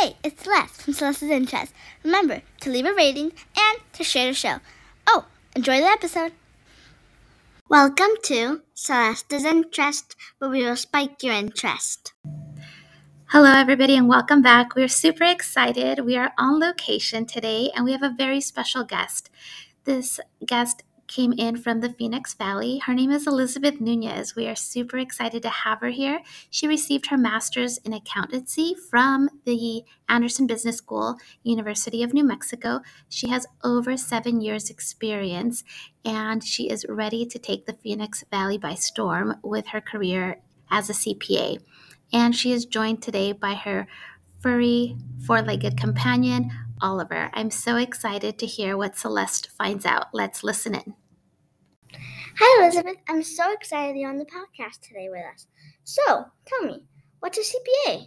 Hey, it's Celeste from Celeste's Interest. Remember to leave a rating and to share the show. Oh, enjoy the episode. Welcome to Celeste's Interest, where we will spike your interest. Hello, everybody, and welcome back. We're super excited. We are on location today, and we have a very special guest. This guest came in from the Phoenix Valley. Her name is Elizabeth Nunez. We are super excited to have her here. She received her master's in accountancy from the Anderson Business School, University of New Mexico. She has over seven years' experience, and she is ready to take the Phoenix Valley by storm with her career as a CPA. And she is joined today by her furry, four legged companion, Oliver. I'm so excited to hear what Celeste finds out. Let's listen in. Hi, Elizabeth. I'm so excited you're on the podcast today with us. So, tell me, what's a CPA?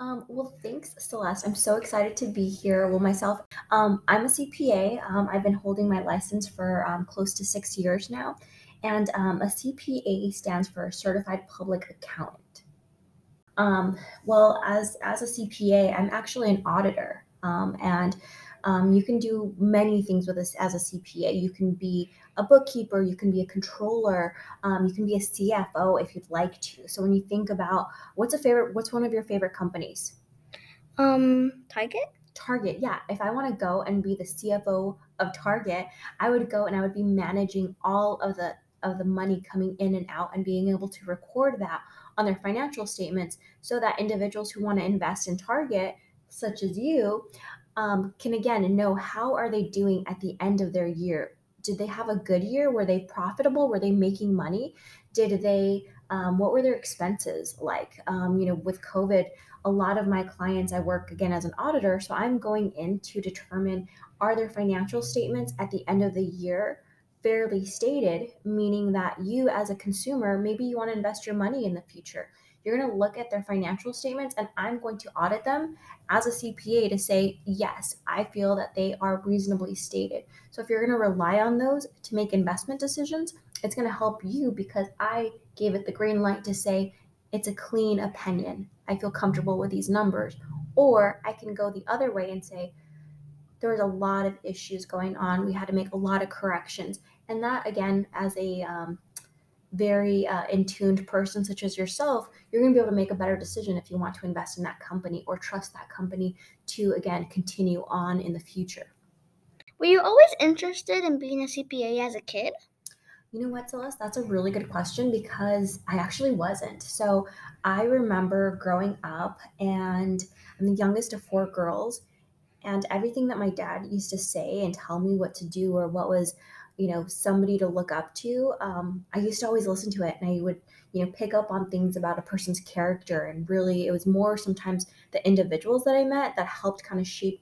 Um, well, thanks, Celeste. I'm so excited to be here. Well, myself, um, I'm a CPA. Um, I've been holding my license for um, close to six years now. And um, a CPA stands for Certified Public Accountant. Um, well, as, as a CPA, I'm actually an auditor. Um, and um, you can do many things with this as a CPA. You can be a bookkeeper, you can be a controller, um, you can be a CFO if you'd like to. So when you think about what's a favorite, what's one of your favorite companies? Um, Target? Target, yeah. If I want to go and be the CFO of Target, I would go and I would be managing all of the of the money coming in and out and being able to record that on their financial statements so that individuals who want to invest in Target such as you um, can again know how are they doing at the end of their year. Did they have a good year? Were they profitable? Were they making money? Did they um, what were their expenses like? Um, you know with covid a lot of my clients i work again as an auditor so i'm going in to determine are their financial statements at the end of the year fairly stated meaning that you as a consumer maybe you want to invest your money in the future you're going to look at their financial statements and I'm going to audit them as a CPA to say, yes, I feel that they are reasonably stated. So if you're going to rely on those to make investment decisions, it's going to help you because I gave it the green light to say, it's a clean opinion. I feel comfortable with these numbers. Or I can go the other way and say, there was a lot of issues going on. We had to make a lot of corrections. And that, again, as a um, very uh, in tuned person such as yourself, you're going to be able to make a better decision if you want to invest in that company or trust that company to, again, continue on in the future. Were you always interested in being a CPA as a kid? You know what, Celeste? That's a really good question because I actually wasn't. So I remember growing up, and I'm the youngest of four girls, and everything that my dad used to say and tell me what to do or what was you know somebody to look up to um, i used to always listen to it and i would you know pick up on things about a person's character and really it was more sometimes the individuals that i met that helped kind of shape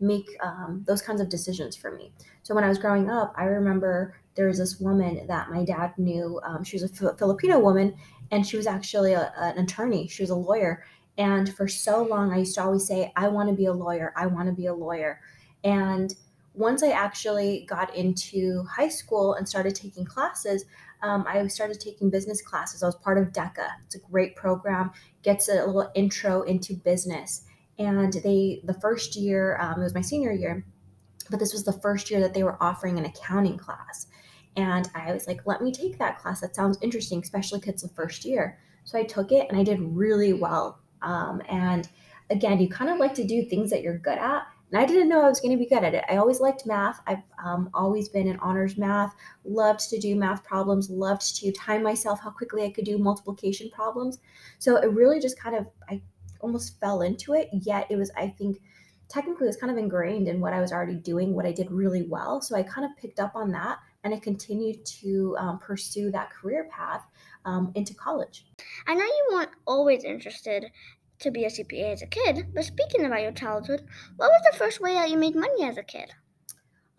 make um, those kinds of decisions for me. So when i was growing up i remember there was this woman that my dad knew um, she was a filipino woman and she was actually a, an attorney she was a lawyer. And for so long i used to always say i want to be a lawyer i want to be a lawyer. And once I actually got into high school and started taking classes, um, I started taking business classes. I was part of DECA. It's a great program, gets a little intro into business. And they, the first year, um, it was my senior year, but this was the first year that they were offering an accounting class. And I was like, let me take that class. That sounds interesting, especially because it's the first year. So I took it and I did really well. Um, and again, you kind of like to do things that you're good at and I didn't know I was going to be good at it. I always liked math. I've um, always been in honors math, loved to do math problems, loved to time myself how quickly I could do multiplication problems. So it really just kind of, I almost fell into it. Yet it was, I think, technically it was kind of ingrained in what I was already doing, what I did really well. So I kind of picked up on that and I continued to um, pursue that career path um, into college. I know you weren't always interested to be a CPA as a kid, but speaking about your childhood, what was the first way that you made money as a kid?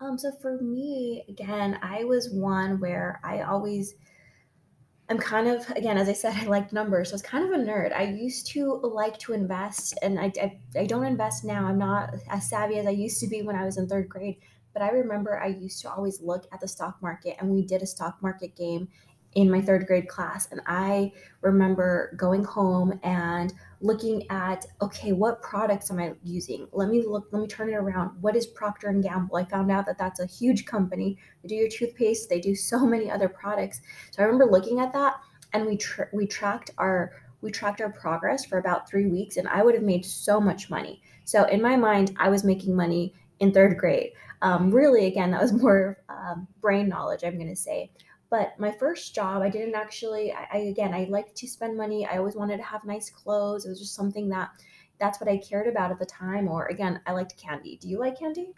Um, so for me, again, I was one where I always I'm kind of again, as I said, I liked numbers. So I was kind of a nerd. I used to like to invest, and I, I, I don't invest now. I'm not as savvy as I used to be when I was in third grade. But I remember I used to always look at the stock market, and we did a stock market game, in my third grade class. And I remember going home and looking at, okay, what products am I using? Let me look, let me turn it around. What is Procter and Gamble? I found out that that's a huge company. They do your toothpaste, they do so many other products. So I remember looking at that and we tra- we tracked our we tracked our progress for about 3 weeks and I would have made so much money. So in my mind, I was making money in third grade. Um, really, again, that was more um, brain knowledge, I'm going to say. But my first job, I didn't actually, I, I again, I like to spend money. I always wanted to have nice clothes. It was just something that that's what I cared about at the time. Or again, I liked candy. Do you like candy?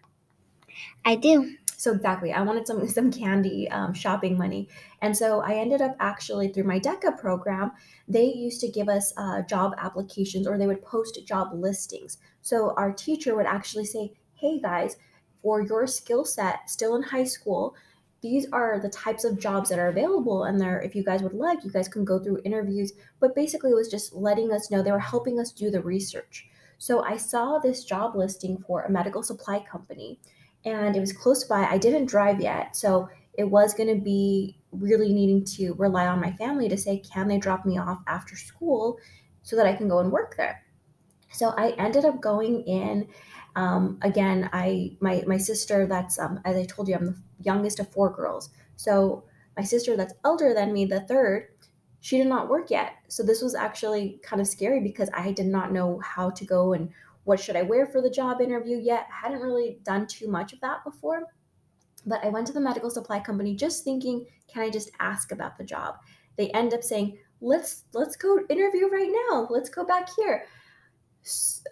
I do. So exactly, I wanted some some candy um, shopping money, and so I ended up actually through my DECA program. They used to give us uh, job applications, or they would post job listings. So our teacher would actually say, "Hey guys, for your skill set, still in high school, these are the types of jobs that are available and there if you guys would like you guys can go through interviews but basically it was just letting us know they were helping us do the research. So i saw this job listing for a medical supply company and it was close by. I didn't drive yet so it was going to be really needing to rely on my family to say can they drop me off after school so that i can go and work there? So i ended up going in um, again i my my sister that's um, as i told you i'm the youngest of four girls. So my sister, that's elder than me, the third, she did not work yet. So this was actually kind of scary because I did not know how to go and what should I wear for the job interview yet. I hadn't really done too much of that before. But I went to the medical supply company just thinking, can I just ask about the job? They end up saying, let's let's go interview right now. Let's go back here.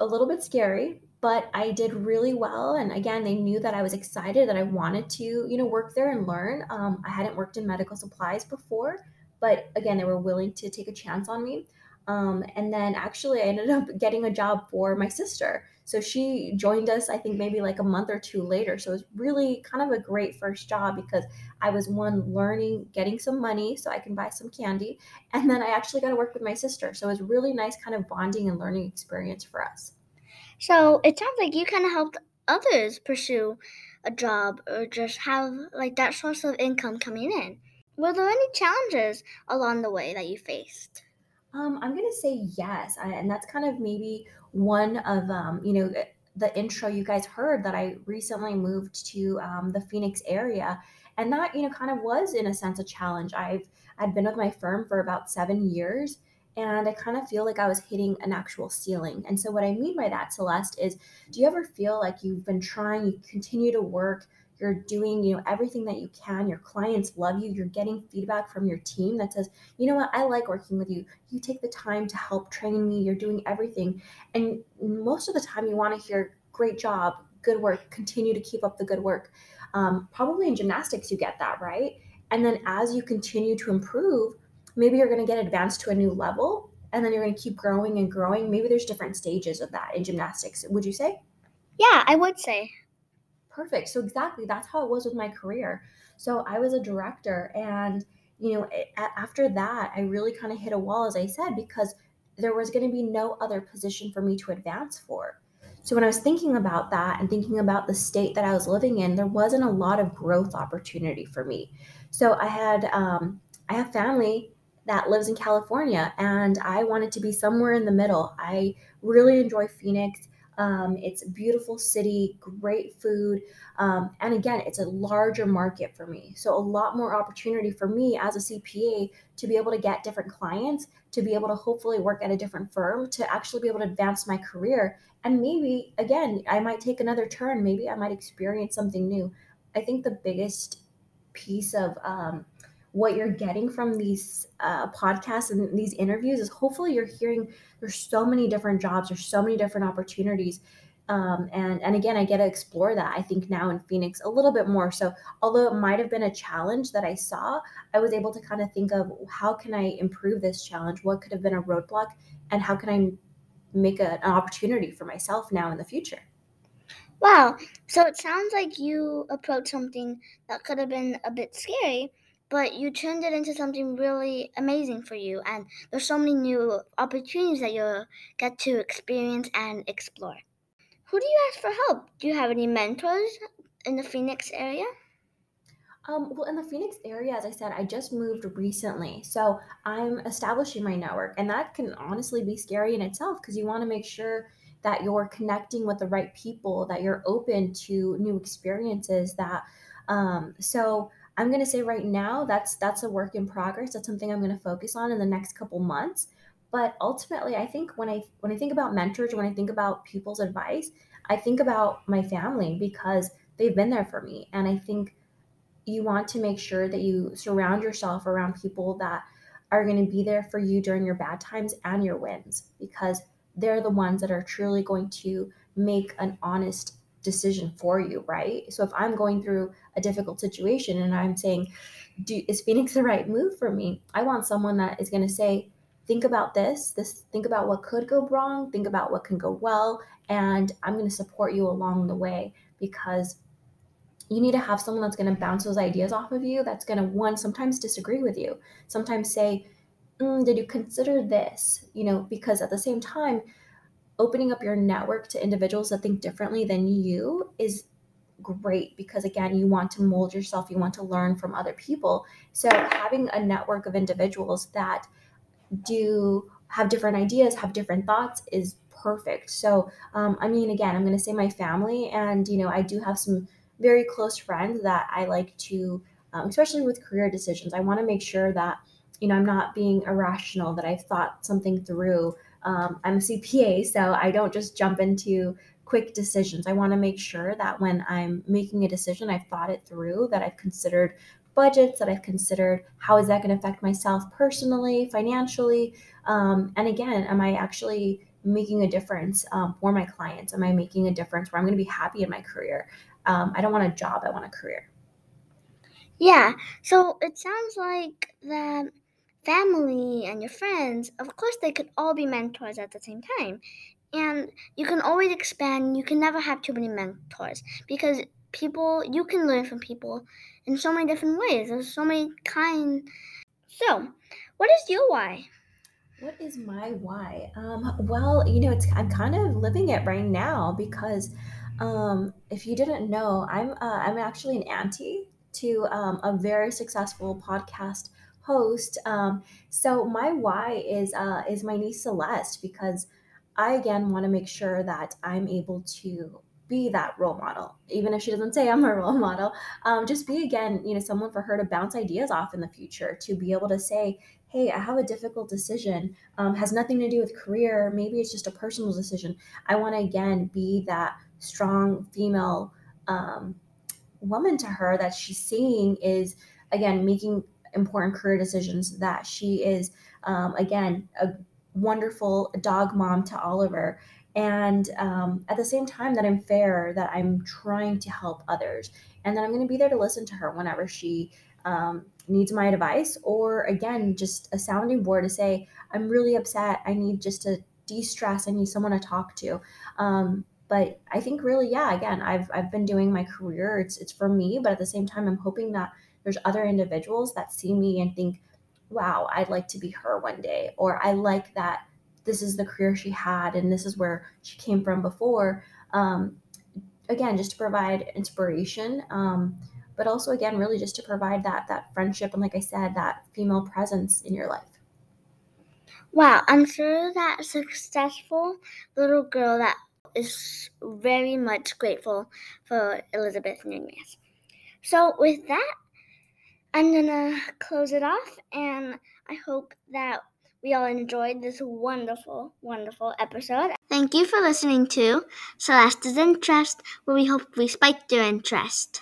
A little bit scary, but I did really well. And again, they knew that I was excited that I wanted to, you know, work there and learn. Um, I hadn't worked in medical supplies before, but again, they were willing to take a chance on me. Um, and then actually, I ended up getting a job for my sister. So she joined us, I think maybe like a month or two later. So it was really kind of a great first job because I was one learning, getting some money so I can buy some candy. And then I actually got to work with my sister. So it was really nice kind of bonding and learning experience for us. So it sounds like you kind of helped others pursue a job or just have like that source of income coming in. Were there any challenges along the way that you faced? Um, I'm gonna say yes, I, and that's kind of maybe one of um, you know the intro you guys heard that I recently moved to um, the Phoenix area, and that you know kind of was in a sense a challenge. I've I'd been with my firm for about seven years, and I kind of feel like I was hitting an actual ceiling. And so, what I mean by that, Celeste, is do you ever feel like you've been trying, you continue to work, you're doing, you know, everything that you can, your clients love you, you're getting feedback from your team that says, you know what, I like working with you. You take the time to help train me, you're doing everything. And most of the time, you want to hear, great job, good work, continue to keep up the good work. Um, probably in gymnastics, you get that, right? And then as you continue to improve, maybe you're going to get advanced to a new level and then you're going to keep growing and growing. Maybe there's different stages of that in gymnastics. Would you say? Yeah, I would say. Perfect. So exactly that's how it was with my career. So I was a director and you know, after that, I really kind of hit a wall as I said because there was going to be no other position for me to advance for. So when I was thinking about that and thinking about the state that I was living in, there wasn't a lot of growth opportunity for me. So I had um, I have family that lives in California, and I wanted to be somewhere in the middle. I really enjoy Phoenix. Um, it's a beautiful city, great food, um, and again, it's a larger market for me. So, a lot more opportunity for me as a CPA to be able to get different clients, to be able to hopefully work at a different firm, to actually be able to advance my career. And maybe, again, I might take another turn. Maybe I might experience something new. I think the biggest piece of um, what you're getting from these uh, podcasts and these interviews is hopefully you're hearing there's so many different jobs, there's so many different opportunities. Um, and and again, I get to explore that. I think now in Phoenix a little bit more. So although it might have been a challenge that I saw, I was able to kind of think of how can I improve this challenge? What could have been a roadblock, and how can I make a, an opportunity for myself now in the future? Wow. So it sounds like you approached something that could have been a bit scary, but you turned it into something really amazing for you and there's so many new opportunities that you'll get to experience and explore who do you ask for help do you have any mentors in the phoenix area Um, well, in the Phoenix area, as I said, I just moved recently. So I'm establishing my network. And that can honestly be scary in itself because you want to make sure that you're connecting with the right people, that you're open to new experiences. That um, so I'm going to say right now that's that's a work in progress. That's something I'm going to focus on in the next couple months. But ultimately, I think when I when I think about mentors, when I think about people's advice, I think about my family because they've been there for me, and I think you want to make sure that you surround yourself around people that are going to be there for you during your bad times and your wins because they're the ones that are truly going to make an honest decision for you, right? So if I'm going through a difficult situation and I'm saying, Do, is Phoenix the right move for me? I want someone that is going to say, think about this, this think about what could go wrong, think about what can go well, and I'm going to support you along the way because you need to have someone that's going to bounce those ideas off of you that's going to one sometimes disagree with you sometimes say mm, did you consider this you know because at the same time opening up your network to individuals that think differently than you is great because again you want to mold yourself you want to learn from other people so having a network of individuals that do have different ideas have different thoughts is perfect so um, i mean again i'm going to say my family and you know i do have some very close friends that I like to, um, especially with career decisions. I want to make sure that, you know, I'm not being irrational, that I've thought something through. Um, I'm a CPA, so I don't just jump into quick decisions. I want to make sure that when I'm making a decision, I've thought it through, that I've considered budgets, that I've considered how is that going to affect myself personally, financially. Um, and again, am I actually making a difference um, for my clients? Am I making a difference where I'm going to be happy in my career? Um, I don't want a job, I want a career. Yeah, so it sounds like that family and your friends, of course, they could all be mentors at the same time. And you can always expand, you can never have too many mentors because people, you can learn from people in so many different ways. There's so many kind. So, what is your why? What is my why? Um, well, you know, it's I'm kind of living it right now because um, if you didn't know, I'm uh, I'm actually an auntie to um, a very successful podcast host. Um, so my why is uh, is my niece Celeste because I again want to make sure that I'm able to be that role model, even if she doesn't say I'm a role model. Um, just be again, you know, someone for her to bounce ideas off in the future, to be able to say, "Hey, I have a difficult decision. Um, has nothing to do with career. Maybe it's just a personal decision. I want to again be that strong female um, woman to her that she's seeing is again making important career decisions. That she is um, again a wonderful dog mom to Oliver. And um, at the same time that i'm fair that i'm trying to help others and that i'm going to be there to listen to her whenever she um, needs my advice or again just a sounding board to say i'm really upset. I need just to de-stress. I need someone to talk to. Um, but i think really yeah again i've, I've been doing my career. It's, it's for me but at the same time i'm hoping that there's other individuals that see me and think wow i'd like to be her one day or i like that this is the career she had and this is where she came from before. Um, again just to provide inspiration um, but also again really just to provide that that friendship and like i said that female presence in your life. Wow i'm sure that successful little girl that is very much grateful for elizabeth nunez. So with that i'm gonna close it off and i hope that we all enjoyed this wonderful, wonderful episode. Thank you for listening to Celeste's Interest, where we hope we spiked your interest.